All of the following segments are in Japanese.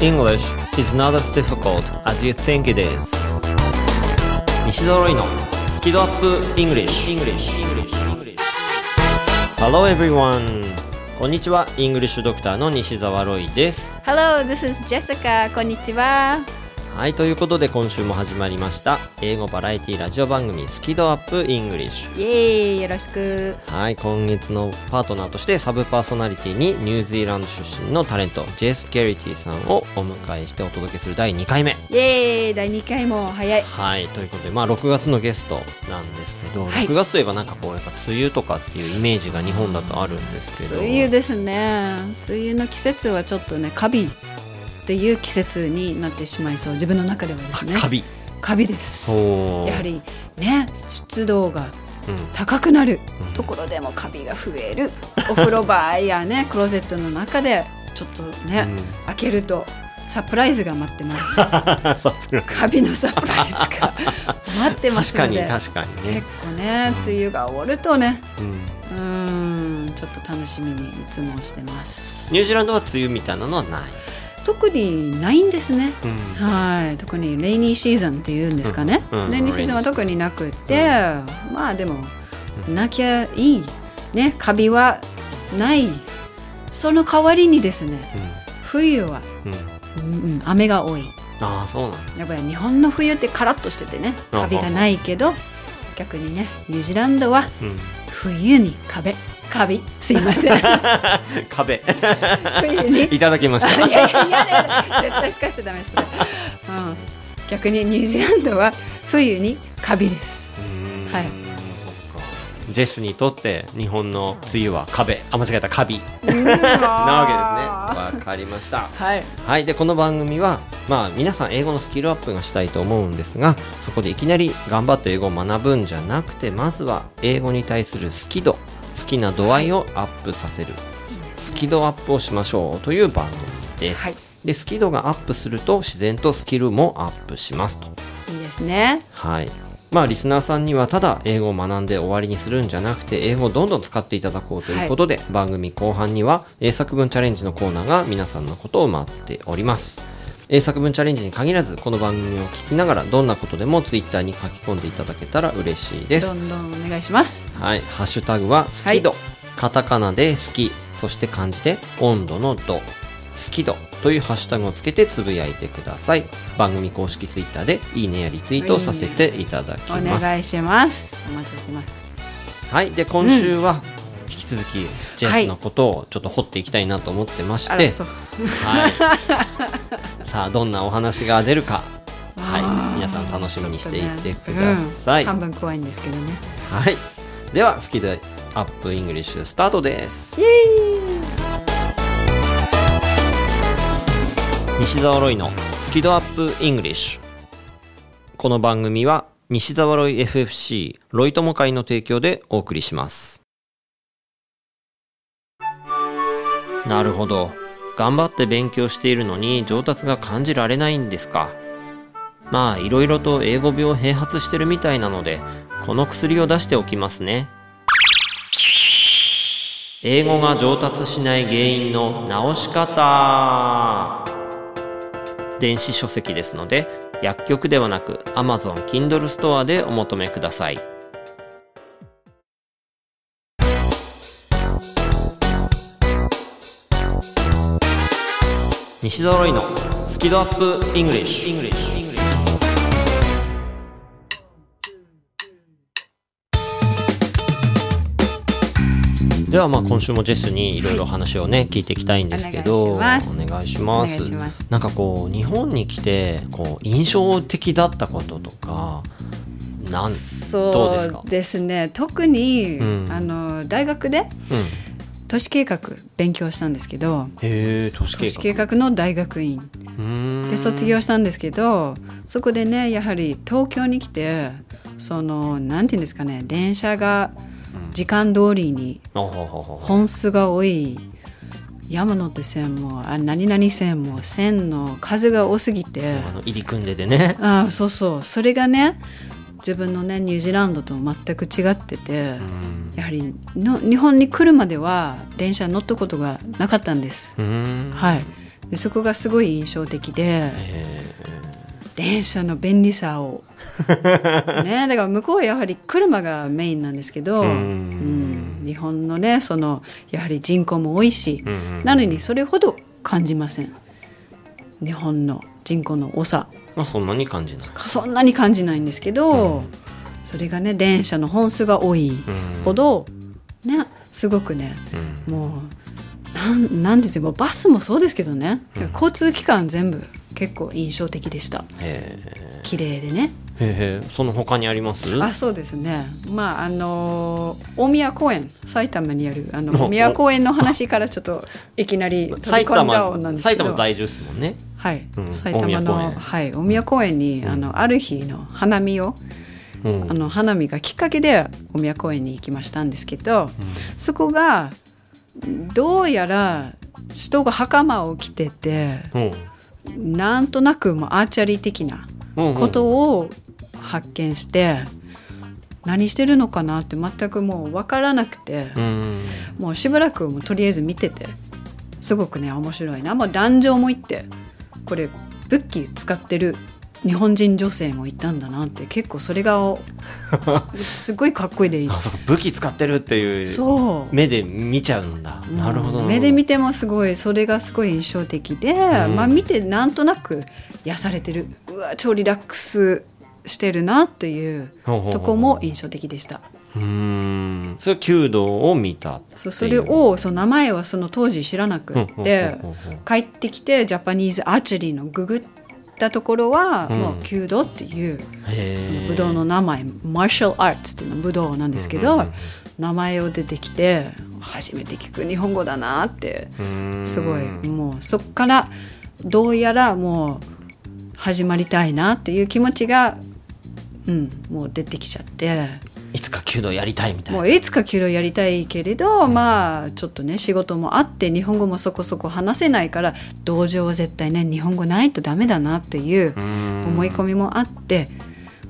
English is not as difficult as you think it is 西澤ロイのスキドアップ English, English. Hello everyone こんにちは English ドクターの西澤ロイです Hello, this is Jessica. こんにち は。はいということで今週も始まりました英語バラエティラジオ番組スキドアップ English イエーイ、よろしく。はい今月のパートナーとしてサブパーソナリティにニュージーランド出身のタレントジェス・ゲリティさんをお迎えしてお届けする第2回目イエーイ、第2回も早い。はいということでまあ6月のゲストなんですけど、はい6月といえばなんかこうやっぱ梅雨とかっていうイメージが日本だとあるんですけど梅雨ですね。梅雨の季節はちょっとね、カビっていう季節になってしまいそう。自分の中ではですね。カビ。カビです。やはりね、湿度がうん。高くなるうん。ところでもカビが増える。お風呂場やね、クローゼットの中でちょっとね、開けるとサプライズが待ってます。カビのサプライズが 待ってます確かのでに確かにね。結、構ね梅雨が終わるとねうんちょっと楽しみにいつもしてます。ニュージーランドは梅雨みたいなのはない、特にないんですね。うん。はい。特にレイニーシーズンっていうんですかね、うん。うん。レイニーシーズンは特になくて、まあでもなきゃいいね。カビはない。その代わりにですね冬は、うん。雨が多い。ああそうなんですね。やっぱり日本の冬ってカラッとしててねあカビがないけど逆にねニュージーランドはうん冬に壁。カビ。すいません。壁。冬に。いただきました。いやいやいや絶対使っちゃダメです、うん、逆にニュージーランドは冬にカビです。はいジェスにとって日本の梅雨は壁。あ間違えた。カビ。ななわけですね。わかりました。はい。はい。でこの番組はまあ皆さん英語のスキルアップがしたいと思うんですがそこでいきなり頑張って英語を学ぶんじゃなくてまずは英語に対する好き度好きな度合いをアップさせる。スキドアップをしましょうという番組です、はい。でスキドがアップすると自然とスキルもアップしますと。いいですね。はい。まあリスナーさんにはただ英語を学んで終わりにするんじゃなくて英語をどんどん使っていただこうということで、番組後半には英作文チャレンジのコーナーが皆さんのことを待っております。英作文チャレンジに限らずこの番組を聞きながらどんなことでもツイッターに書き込んでいただけたら嬉しいですど。んどんお願いしますはい。ハッシュタグは好き度、カタカナで好き、そして漢字で温度の度、好き度というハッシュタグをつけてつぶやいてください。番組公式ツイッターでいいねやリツイートをさせていただきおます。願いしますお待ちしてますはい。で、今週は引き続きジェスのことをちょっと掘っていきたいなと思ってまして、あらそうはい。さあ、どんなお話が出るか、はい。皆さん楽しみにしていてください。うん半分怖いんですけどねはい。では、スキルアップイングリッシュスタートです。西澤ロイのスキ度UPイングリッシュ。この番組は西澤ロイ FFC ロイ友会の提供でお送りします。なるほど。頑張って勉強しているのに上達が感じられないんですか。まあ、いろいろと英語病併発してるみたいなので、この薬を出しておきますね。英語が上達しない原因の直し方電子書籍ですので薬局ではなく Amazon Kindle ストアでお求めください。西揃いのスキドアップイングリッシュ。ではまあ今週もジェスにいろいろ話をね、聞いていきたいんですけどお願いします。なんかこう日本に来てこう印象的だったこととかなんどうですか？そうですね。特に、うん。あの大学でうん。都市計画勉強したんですけど都市計画。の大学院。で卒業したんですけどそこでねやはり東京に来てそのなんていうんですかね電車が時間通りに本数が多い山手線もあ何々線も線の数が多すぎて。あの入り組んでてね。あそうそう。それがね自分のねニュージーランドと全く違ってて、やはりの日本に来るまでは電車に乗ったことがなかったんです。はい、でそこがすごい印象的で。へ電車の便利さを。ねだから向こうはやはり車がメインなんですけど、ううん。ん、日本のねそのやはり人口も多いし、うんうんなのにそれほど感じません。日本の人口の多さ。まあそんなに感じない。そんなに感じないんですけど、それがね電車の本数が多いうん。ほど、ねすごくねうん。もうなんなんですよ。もうバスもそうですけどね、交通機関全部結構印象的でした。へ綺麗でね。その他にあります？あそうですね。まああの大宮公園埼玉にあるあのお大宮公園の話からちょっといきなり飛び埼込んじゃおうな玉んですけど。埼玉在住ですもんね。はい、うん。埼玉のはい。大宮公園に、あのある日の花見をうん。あの花見がきっかけで大宮公園に行きましたんですけど、そこがどうやら人が袴を着ててう。んなんとなくもうアーチャリー的なことを発見して、何してるのかなって全くもう分からなくて、うんもうしばらくもうとりあえず見ててすごくね面白いな、まあ、壇上も行ってこれ武器使ってる日本人女性もいたんだなって結構それが すごいかっこいいでいいあそ武器使ってるっていうそう目で見ちゃうんだ。なるほど。目で見て。てもすごいそれがすごい印象的で、まあ見てなんとなく癒されてるうわ超リラックスしてるなというとこも印象的でした。うーん。それは弓道を見た。そうそれをその名前はその当時知らなくうんって帰ってきてジャパニーズアーチェリーのググったところはうん。もう弓道っていう。その武道の名前マーシャルアーツっていうの武道なんですけど名前を出てきて初めて聞く日本語だなってすごいもうそっからどうやらもう始まりたいなっていう気持ちがうんもう出てきちゃっていつか弓道やりたいみたいな。もういつか給料やりたいけれどまあちょっとね仕事もあって日本語もそこそこ話せないから道場は絶対ね日本語ないとダメだなっていう思い込みもあって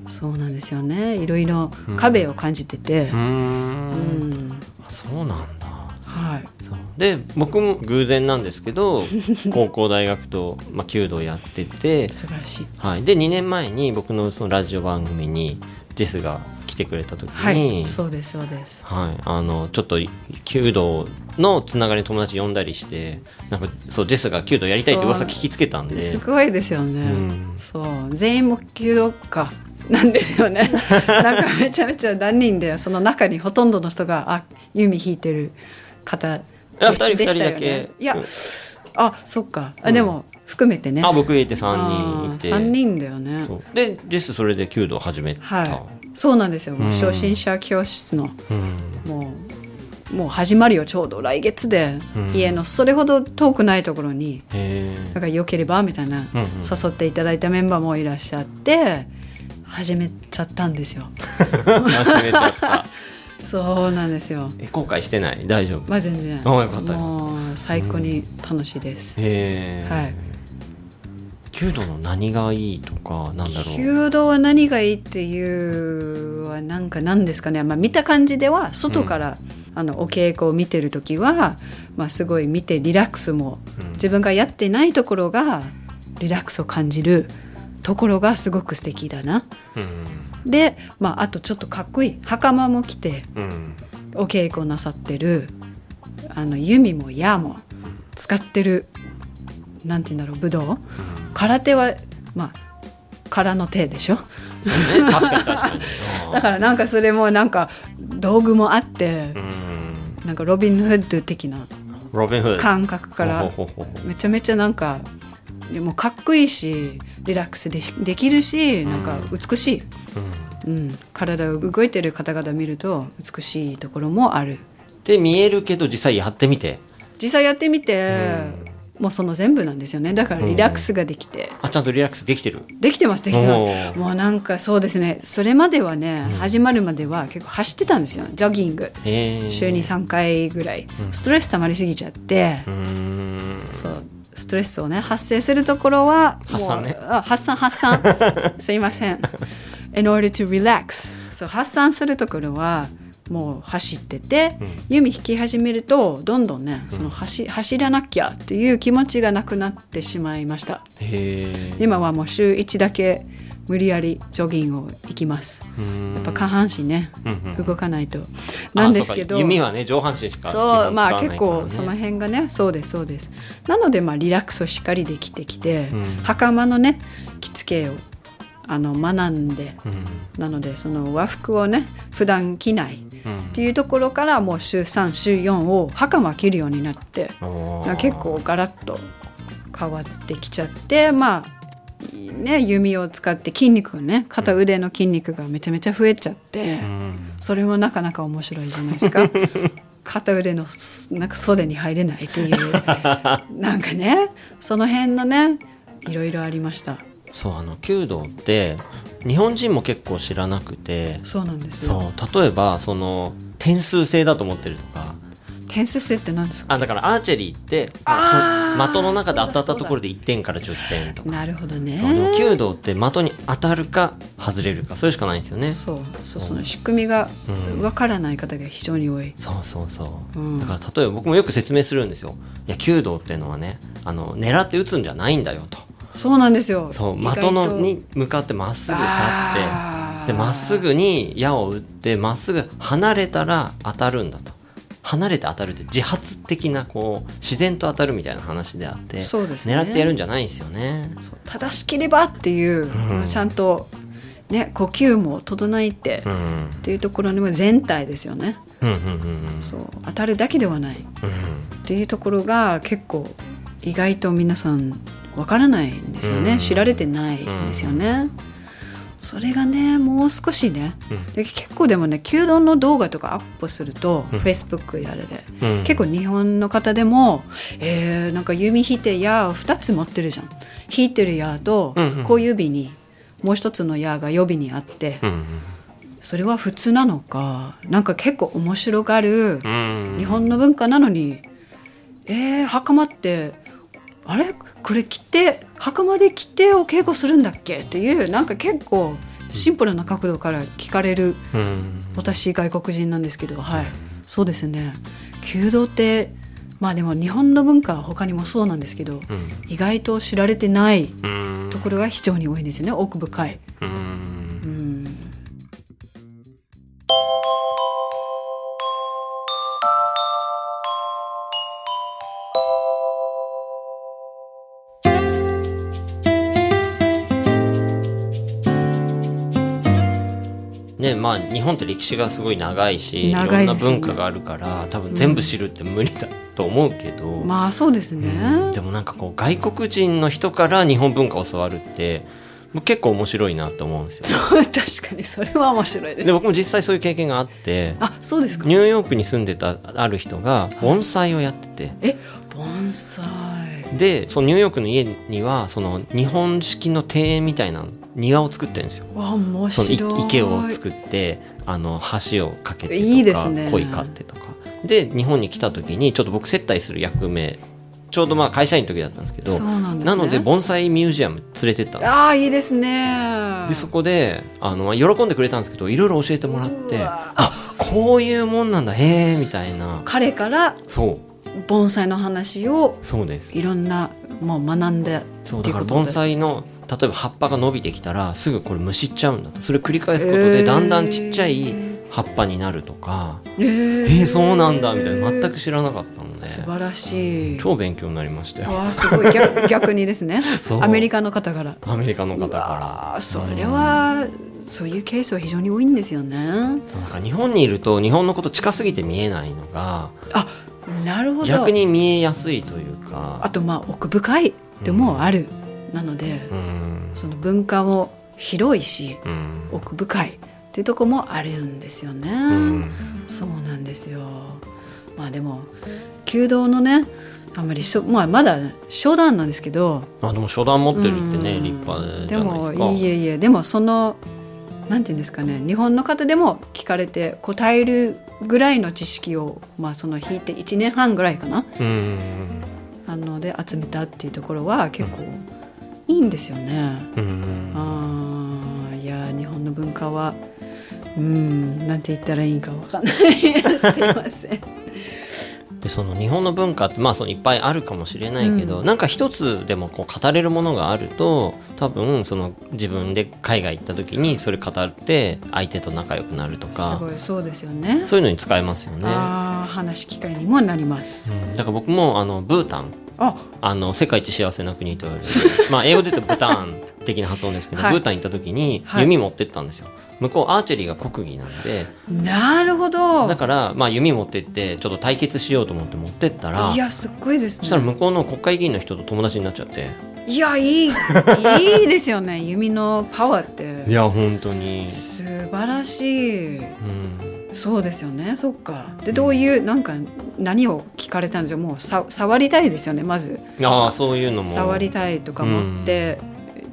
そうなんですよねいろいろ壁を感じててうんん。そうなんだ。はいで僕も偶然なんですけど 高校大学と、まあ、弓道やってて、素晴らしい。はい、で2年前に僕のそのラジオ番組にジェスが来てくれた時はに、い、そうですそうです。はい、あのちょっと弓道のつながりの友達呼んだりしてなんかそうジェスが弓道やりたいって噂聞きつけたんですごいですよね。うんそう全員も弓道家 なんですよね。なんかめちゃめちゃ何人でその中にほとんどの人があ弓引いてる方でしたよ二人だけね。いやうんあそっかあでも含めてね。あ僕入れて3人いて3人だよね。でジェスそれで弓道を始めた、はい。そうなんですよ。もううん。初心者教室のうん。もうもう始まるよちょうど来月で、うん。家のそれほど遠くないところにへだから良ければみたいな、うんうん。誘っていただいたメンバーもいらっしゃって始めちゃったんですよ。え始めちゃった。そうなんですよ。え後悔してない？大丈夫？まあ全然。あよかったよもう最高に楽しいです、へえ、はい弓道の何がいいとかなんだろう。弓道は何がいいっていうはなんか何ですかね、まあ、見た感じでは外から、あのお稽古を見てる時は、まあ、すごい見てリラックスも、うん。自分がやってないところがリラックスを感じるところがすごく素敵だな。うん。で、まあ、あとちょっとかっこいい。袴も着てうん。お稽古なさってる。あの弓も矢も使ってるなんて言うんだろう武道？空手はまあ空の手でしょ？ね。確かに確かに。だからなんかそれもなんか道具もあってうん。なんかロビン・フッド的な感覚からめちゃめちゃなんかでもかっこいいしリラックスでしできるしなんか美しい、うん。うん、体を動いてる方々見ると美しいところもある。で見えるけど実際やってみて。実際やってみて、もうその全部なんですよね。だからリラックスができて、あちゃんとリラックスできてる？できてますできてます。もうなんかそうですね。それまではね、始まるまでは結構走ってたんですよ。ジョギング。週に3回ぐらい、ストレス溜まりすぎちゃって、うーん。そう。ストレスをね発生するところはもう発散ね。あ発散発散。すいません。In order to relax そう発散するところはもう走ってて、うん。弓引き始めるとどんどんねその走走らなきゃっていう気持ちがなくなってしまいました。今はもう週1だけ無理やりジョギングを行きます。うん。やっぱ下半身ねうんうん。動かないと。なんですけど弓はね上半身しかそうまあ結構その辺がねそうですそうです。なのでまあリラックスをしっかりできてきて、うん。袴のね着付けをあの学んで。うん。なのでその和服をね普段着ないっうん。ていうところからもう週3週4を袴着るようになって結構ガラッと変わってきちゃってまあね弓を使って筋肉がね肩腕の筋肉がめちゃめちゃ増えちゃって、うん。それもなかなか面白いじゃないですか。片腕のなんか袖に入れないっていう。なんかねその辺のねいろいろありましたそうあの弓道って日本人も結構知らなくて。そうなんですよ。そう。例えばその点数制だと思ってるとか。点数制って何ですか？あだからアーチェリーって的の中で当たったところで1点から10点とか。なるほどね。弓道って的に当たるか外れるかそれしかないんですよね。そう。そうその仕組みがうん。わからない方が非常に多い、そうそうそう、うん。だから例えば僕もよく説明するんですよ。いや弓道っていうのはねあの狙って打つんじゃないんだよとそうなんですよ。そう的のに向かってまっすぐ立ってでまっすぐに矢を打ってまっすぐ離れたら当たるんだと。離れて当たるって自発的なこう自然と当たるみたいな話であってそうですね。狙ってやるんじゃないんですよね。正しければっていう、うん。ちゃんとね呼吸も整えて、っうん。ていうところにも全体ですよね。うんうんうんうん。そう当たるだけではない。っていうところが結構意外と皆さんわからないんですよね、うん。知られてないんですよね、それがねもう少しね、結構でもね弓道の動画とかアップすると、うん。Facebook やれで、うん。結構日本の方でも、えーなんか弓引いて矢を2つ持ってるじゃん。引いてる矢とうんうん。小指にもう一つの矢が予備にあって、うんそれは普通なのかなんか結構面白がるうん。日本の文化なのにえー、袴ってあれ？これ着て袴で着てお稽古するんだっけ？っていうなんか結構シンプルな角度から聞かれるうん。私外国人なんですけどはい。そうですね。弓道ってまあでも日本の文化は他にもそうなんですけどうん。意外と知られてないうん。ところが非常に多いんですよね。奥深い。うんうんねまあ日本って歴史がすごい長いしいろんな文化があるから多分全部知るって無理だと思うけど、まあそうですね。でもなんかこう外国人の人から日本文化を教わるって僕結構面白いなと思うんですよ。確かにそれは面白いです。で僕も実際そういう経験があってあそうですかニ。ューヨークに住んでたある人が盆栽をやっててえ盆栽。でそのニューヨークの家にはその日本式の庭園みたいな庭を作ってるんですよ。わ面白い。い池を作ってあの橋を架けてとかいいですね。鯉飼ってとか。で日本に来た時にちょっと僕接待する役目ちょうどまあ会社員の時だったんですけどなね。ので盆栽ミュージアム連れてったんですああいいですね。でそこであのまあ喜んでくれたんですけどいろいろ教えてもらってあこういうもんなんだへえみたいな。彼からそう。盆栽の話をそうです。いろんなもう学んでそうっていうことで。だから盆栽の例えば葉っぱが伸びてきたらすぐこれむしっちゃうんだと。それ繰り返すことでだんだんちっちゃい葉っぱになるとかえー。えー、そうなんだみたいな。全く知らなかったので。素晴らしい。超勉強になりましたよ。わあすごい。逆逆にですね。アメリカの方から。アメリカの方うかわあそれはそういうケースは非常に多いんですよね。らそうなんか日本にいると日本のこと近すぎて見えないのがあなるほど。逆に見えやすいというか。あとまあ奥深いでもある、なのでうん。その文化も広いしうん。奥深いっていうところもあるんですよね、うん。そうなんですよ。まあでも弓道のねあんまりしょ、まあ、まだ初段なんですけどあでも初段持ってるってねうん。立派じでもゃないですか。いえいえでもそのなんていうんですかね日本の方でも聞かれて答えるぐらいの知識を、まあ、その引いて1年半ぐらいかな。うん。あので集めたっていうところは結構いいんですよね。うん。あーいや日本の文化はうんなんて言ったらいいんかわかんない。すいません。でその日本の文化ってまあそのいっぱいあるかもしれないけど、なんか一つでもこう語れるものがあると多分その自分で海外行った時にそれ語って相手と仲良くなるとすかごいそうですよね。そういうのに使えますよね。ああ話す機会にもなります、うん。だから僕もあのブータンあ。あの世界一幸せな国と言われる。まあ英語で言うとブターン的な発音ですけど、はい。ブータン行った時にはい。弓持ってったんですよ。向こうアーチェリーが国技なんで。なるほど。だからまあ弓持ってってちょっと対決しようと思って持ってったらいやすっごいですね。そしたら向こうの国会議員の人と友達になっちゃって。いやいいいいですよね。弓のパワーって。いや本当に。素晴らしい。うんそうですよね。そっか。でどういうなんか何を聞かれたんですよ。もうさ触りたいですよねまず。ああそういうのも。触りたいとか持って、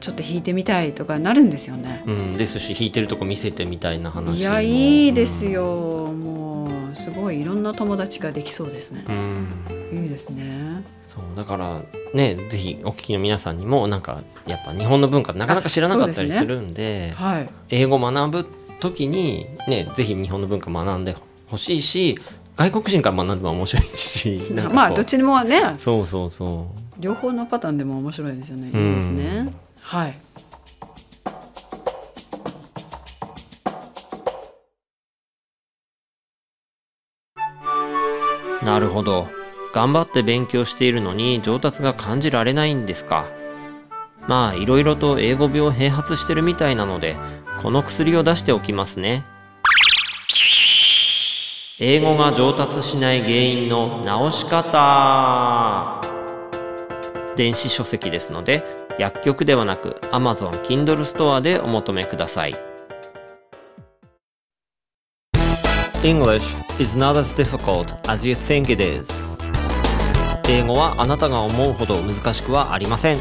ちょっと弾いてみたいとかなるんですよね。うん、ですし弾いてるとこ見せてみたいな話いやいいですよ、もうすごいいろんな友達ができそうですね。う、ん、いいですね。そうだからねぜひお聞きの皆さんにもなんかやっぱ日本の文化なかなか知らなかったりするんではい。英語学ぶ時にねぜひ日本の文化学んでほしいし外国人から学んでも面白いし まあどっちにもね。そうそうそ両方のパターンでも面白いですよね。うん。いいですね。はい。うなるほど。頑張って勉強しているのに上達が感じられないんですか。まあいろいろと英語病併発してるみたいなのでこの薬を出しておきますね。英語が上達しない原因の直し方。電子書籍ですので薬局ではなく Amazon Kindle ストアでお求めください。English is not as difficult as you think it is. 英語はあなたが思うほど難しくはありません。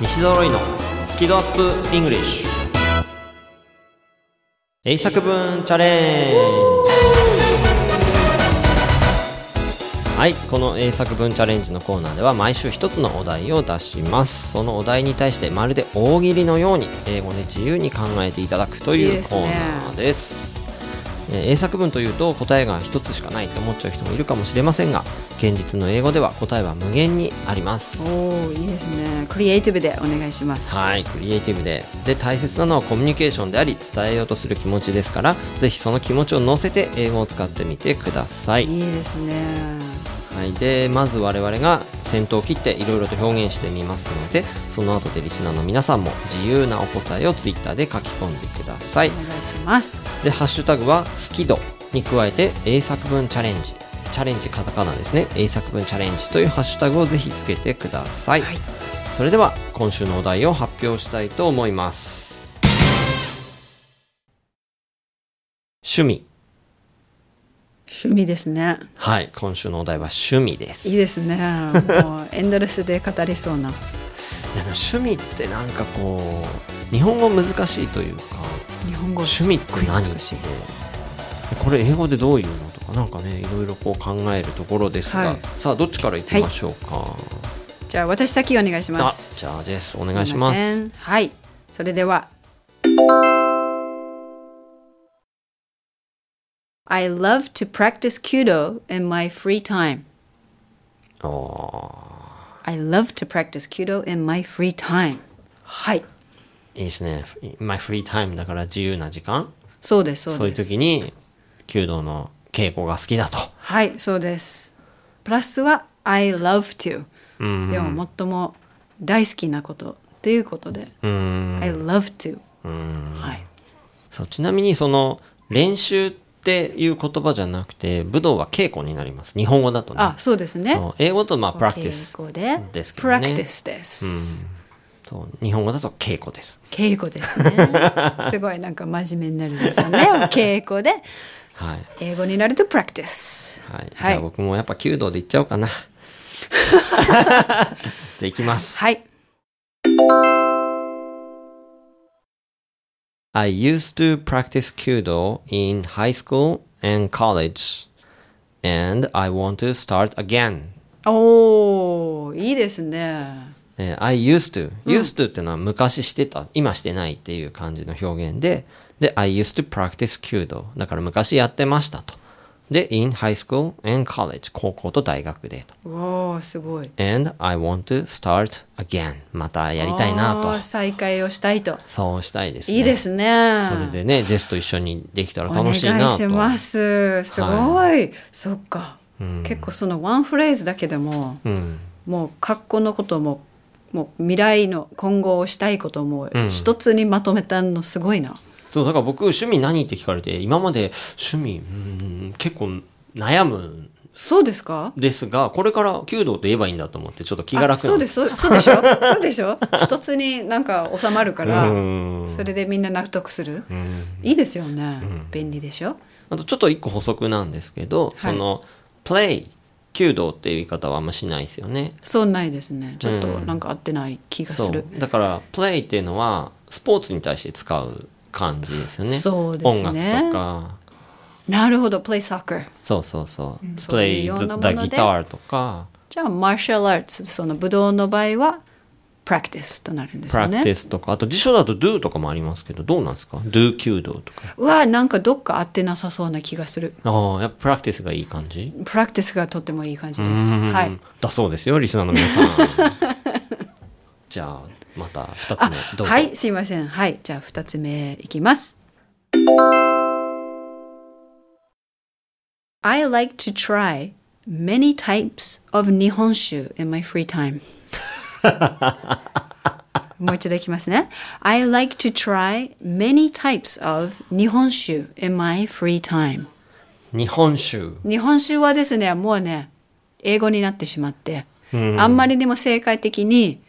西ドロイのスキドアップイングリッシュ。英作文チャレンジ。はいこの英作文チャレンジのコーナーでは毎週一つのお題を出します。そのお題に対してまるで大喜利のように英語で自由に考えていただくというコーナーです。えー英作文というと答えが一つしかないと思っちゃう人もいるかもしれませんが現実の英語では答えは無限にありますおおいいですねクリエイティブでお願いしますはい、クリエイティブで。で、大切なのはコミュニケーションであり、伝えようとする気持ちですから、ぜひその気持ちを乗せて英語を使ってみてください。いいですねはい、で、まず我々が先頭を切っていろいろと表現してみますので、その後でリスナーの皆さんも自由なお答えをツイッターで書き込んでください。お願いしますで、ハッシュタグは好き度に加えて英作文チャレンジ。チャレンジカタカナですね。英作文チャレンジというハッシュタグをぜひつけてください。はいそれでは今週のお題を発表したいと思います。趣味。趣味ですね。はい、今週のお題は趣味です。いいですね。もうエンドレスで語りそうな。趣味ってなんかこう日本語難しいというか日本語趣味って何すっごい難しい。これ英語でどういうのとかなんかねいろいろこう考えるところですが、はい。さあどっちからいきましょうか、じゃあ私先お願いしまあすじゃあです。お願いします。はい。それでは I love to practice kudo in my free time. お I love to practice kudo in my free time. はいーいいですね。My free time だから自由な時間。そうですそうです。そういう時に弓道の稽古が好きだと。はいそうです。プラスは I love to うん。でも最も大好きなことということで、うん。I love to うん。はい。そうちなみにその練習っていう言葉じゃなくて武道は稽古になります。日本語だとね。あそうですね。英語だとまあプラクティスで。ですけどね。practice です、そう。日本語だと稽古です。稽古ですね。すごいなんか真面目になるんですよね。稽古で。はい、英語になると practice はい。はい。じゃあ僕もやっぱ弓道でいっちゃおうかな。じゃあいきます。はい I used to practice Kyudo in high school and college, and I want to start again. おーいいですねえー I used to。used to っていうのは昔してた、今してないっていう感じの表現で、で、I used to practice 弓道。だから昔やってましたと。で、in high school and college。高校と大学でと。わあすごい and I want to start again. またやりたいなと。再会をしたいとそうしたいですね。いいですねそれでね、ジェスと一緒にできたらお願い楽しいなと。しますすごい、そっか、結構そのワンフレーズだけでも、うん。もう過去のことももう未来の今後をしたいこともん一つにまとめたのすごいな、そう、だから僕、趣味何って聞かれて、今まで趣味、うん、結構悩むんそうですか？ですが、これから弓道と言えばいいんだと思って、ちょっと気が楽あそうです。そうそうでしょ？そうでしょ？一つになんか収まるからうん。それでみんな納得する、いいですよね、便利でしょ？あとちょっと一個補足なんですけど、その、play、弓道っていう言い方はあんましないですよね。そうないですね。ちょっとなんか合ってない気がする、。だから、play っていうのは、スポーツに対して使う感じですよね。そうですね。音楽とか、なるほど。Play soccer そうそうそう。そういう play the, な the guitar とか、じゃあマーシャルアーツその武道の場合は practice となるんですよね。practice とか、あと辞書だと do とかもありますけど、どうなんですか ?do 弓道とか。うわなんかどっか合ってなさそうな気がする。ああ、やっぱ practice がいい感じ？プラクティスがとってもいい感じです。うん。はい。だそうですよ、リスナーの皆さん。じゃあ、また二つ目、どうぞ。はいすいません。はいじゃあ2つ目いきます。I like to try many types of 日本酒 in my free time. もう一度いきますね。I like to try many types of 日本酒 in my free time. 日本酒。日本酒はですねもうね英語になってしまって、あんまりでも正解的に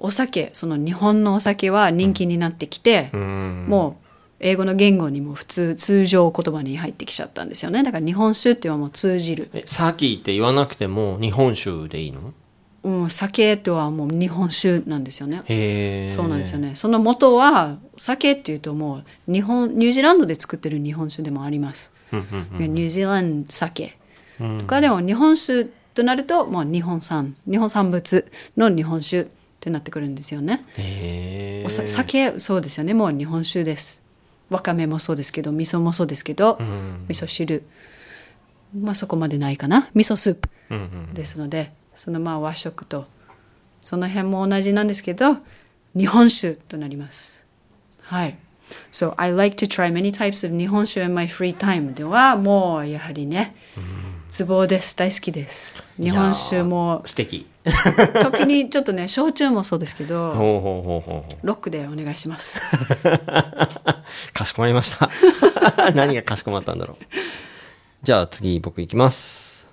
お酒その日本のお酒は人気になってきて、もう英語の言語にも普通通常言葉に入ってきちゃったんですよね。だから日本酒っていうのはもう通じる、え、サーキーって言わなくても日本酒でいいの？うん、酒とはもう日本酒なんですよね。そうなんですよね。その元は酒っていうともう日本ニュージーランドで作ってる日本酒でもあります、ニュージーランド酒。とかでも日本酒となるともう日本産日本産物の日本酒ってなってくるんですよね。おさ酒そうですよね。もう日本酒です。わかめもそうですけど味噌もそうですけど、味噌汁。まあそこまでないかな。味噌スープですので、そのまあ和食とその辺も同じなんですけど日本酒となります。はい So I like to try many types of 日本酒 in my free time ではもうやはりねツボです大好きです日本酒も素敵。特にちょっとね 焼酎もそうですけどほうほうほうほうほロックでお願いしますう。かしこまりました。何がかしこまったんだろう。じゃあ次僕いきます。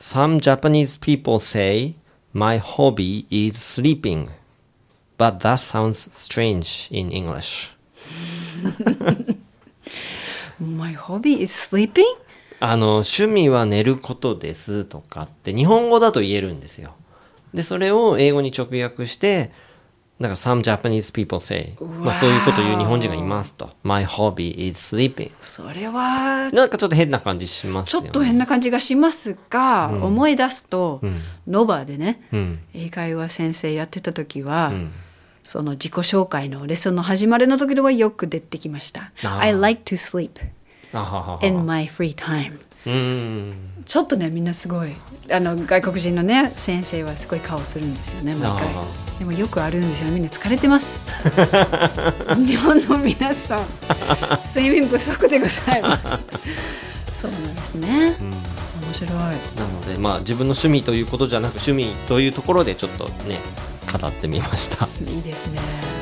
Some Japanese people say my hobby is sleeping, but that sounds strange in English. My hobby is sleeping? あの、趣味は寝ることですとかって日本語だと言えるんですよ。で、それを英語に直訳して、だから some Japanese people say, まあそういうこと言う日本人がいますと。My hobby is sleeping. それはなんかちょっと変な感じしますよね。ちょっと変な感じがしますが、思い出すと、ノバでね、ん英会話先生やってた時は、その自己紹介のレッスンの始まりの時ではよく出てきました。I like to sleep in my free time. ちょっとねみんなすごいあの外国人のね先生はすごい顔するんですよね毎回。あでもよくあるんですよみんな疲れてます。日本の皆さん睡眠不足でございます。そうなんですね、面白い。なので、まあ自分の趣味ということじゃなく趣味というところでちょっとね、語ってみました。いいですね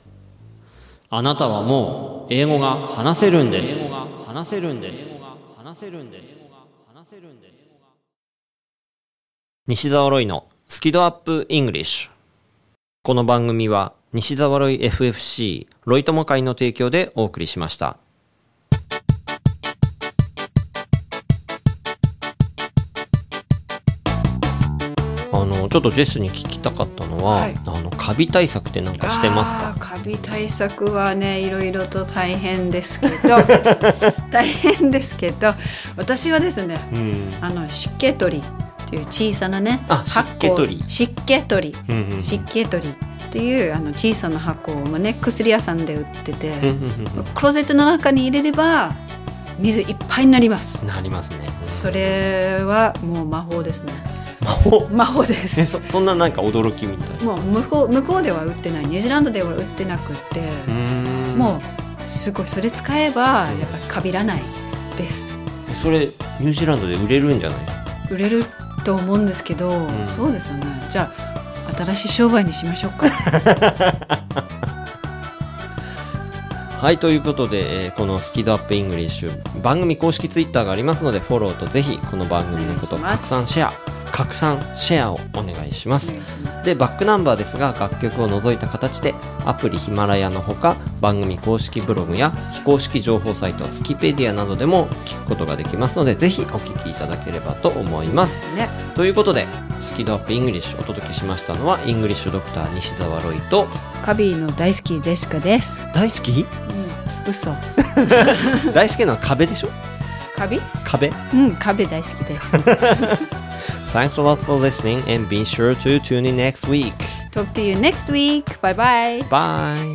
あなたはもう英語が話せるんです。話せるんです話せるんです。話せるんです。西澤ロイのスキドアップイングリッシュ。この番組は西澤ロイ FFC ロイ友会の提供でお送りしました。ちょっとジェスに聞きたかったのは、はい。あのカビ対策ってなんかしてますか？カビ対策はねいろいろと大変ですけど 大変ですけど私はですねうん。あの湿気取りっていう小さなねあ湿気取り。箱湿気取り。うんうんうん。湿気取りっていうあの小さな箱をね薬屋さんで売ってて、うんうんうんクローゼットの中に入れれば水いっぱいになります。なりますね。それはもう魔法ですね魔法。魔法でえすそそんななんか驚きみたいな。もう向こう向こうでは売ってない。ニュージーランドでは売ってなくって、もうすごい。それ使えばやっぱりかびらないです。それニュージーランドで売れるんじゃない？売れると思うんですけど、ん。そうですよね。じゃあ新しい商売にしましょうか。はいということで、えーこのスキドアップイングリッシュ。番組公式ツイッターがありますのでフォローとぜひこの番組のことをお願いします。拡散シェア拡散シェアをお願いします。でバックナンバーですが楽曲を除いた形でアプリヒマラヤのほか番組公式ブログや非公式情報サイトスキペディアなどでも聞くことができますのでぜひお聞きいただければと思います。ね。ということでスキ度UPイングリッシュお届けしましたのはイングリッシュドクター西澤ロイとカビの大好きジェシカです、大好き？うん、嘘。大好きなのは壁でしょ？カビ壁？うんカビ大好きです Thanks a lot for listening and be sure to tune in next week. Talk to you next week bye bye Bye.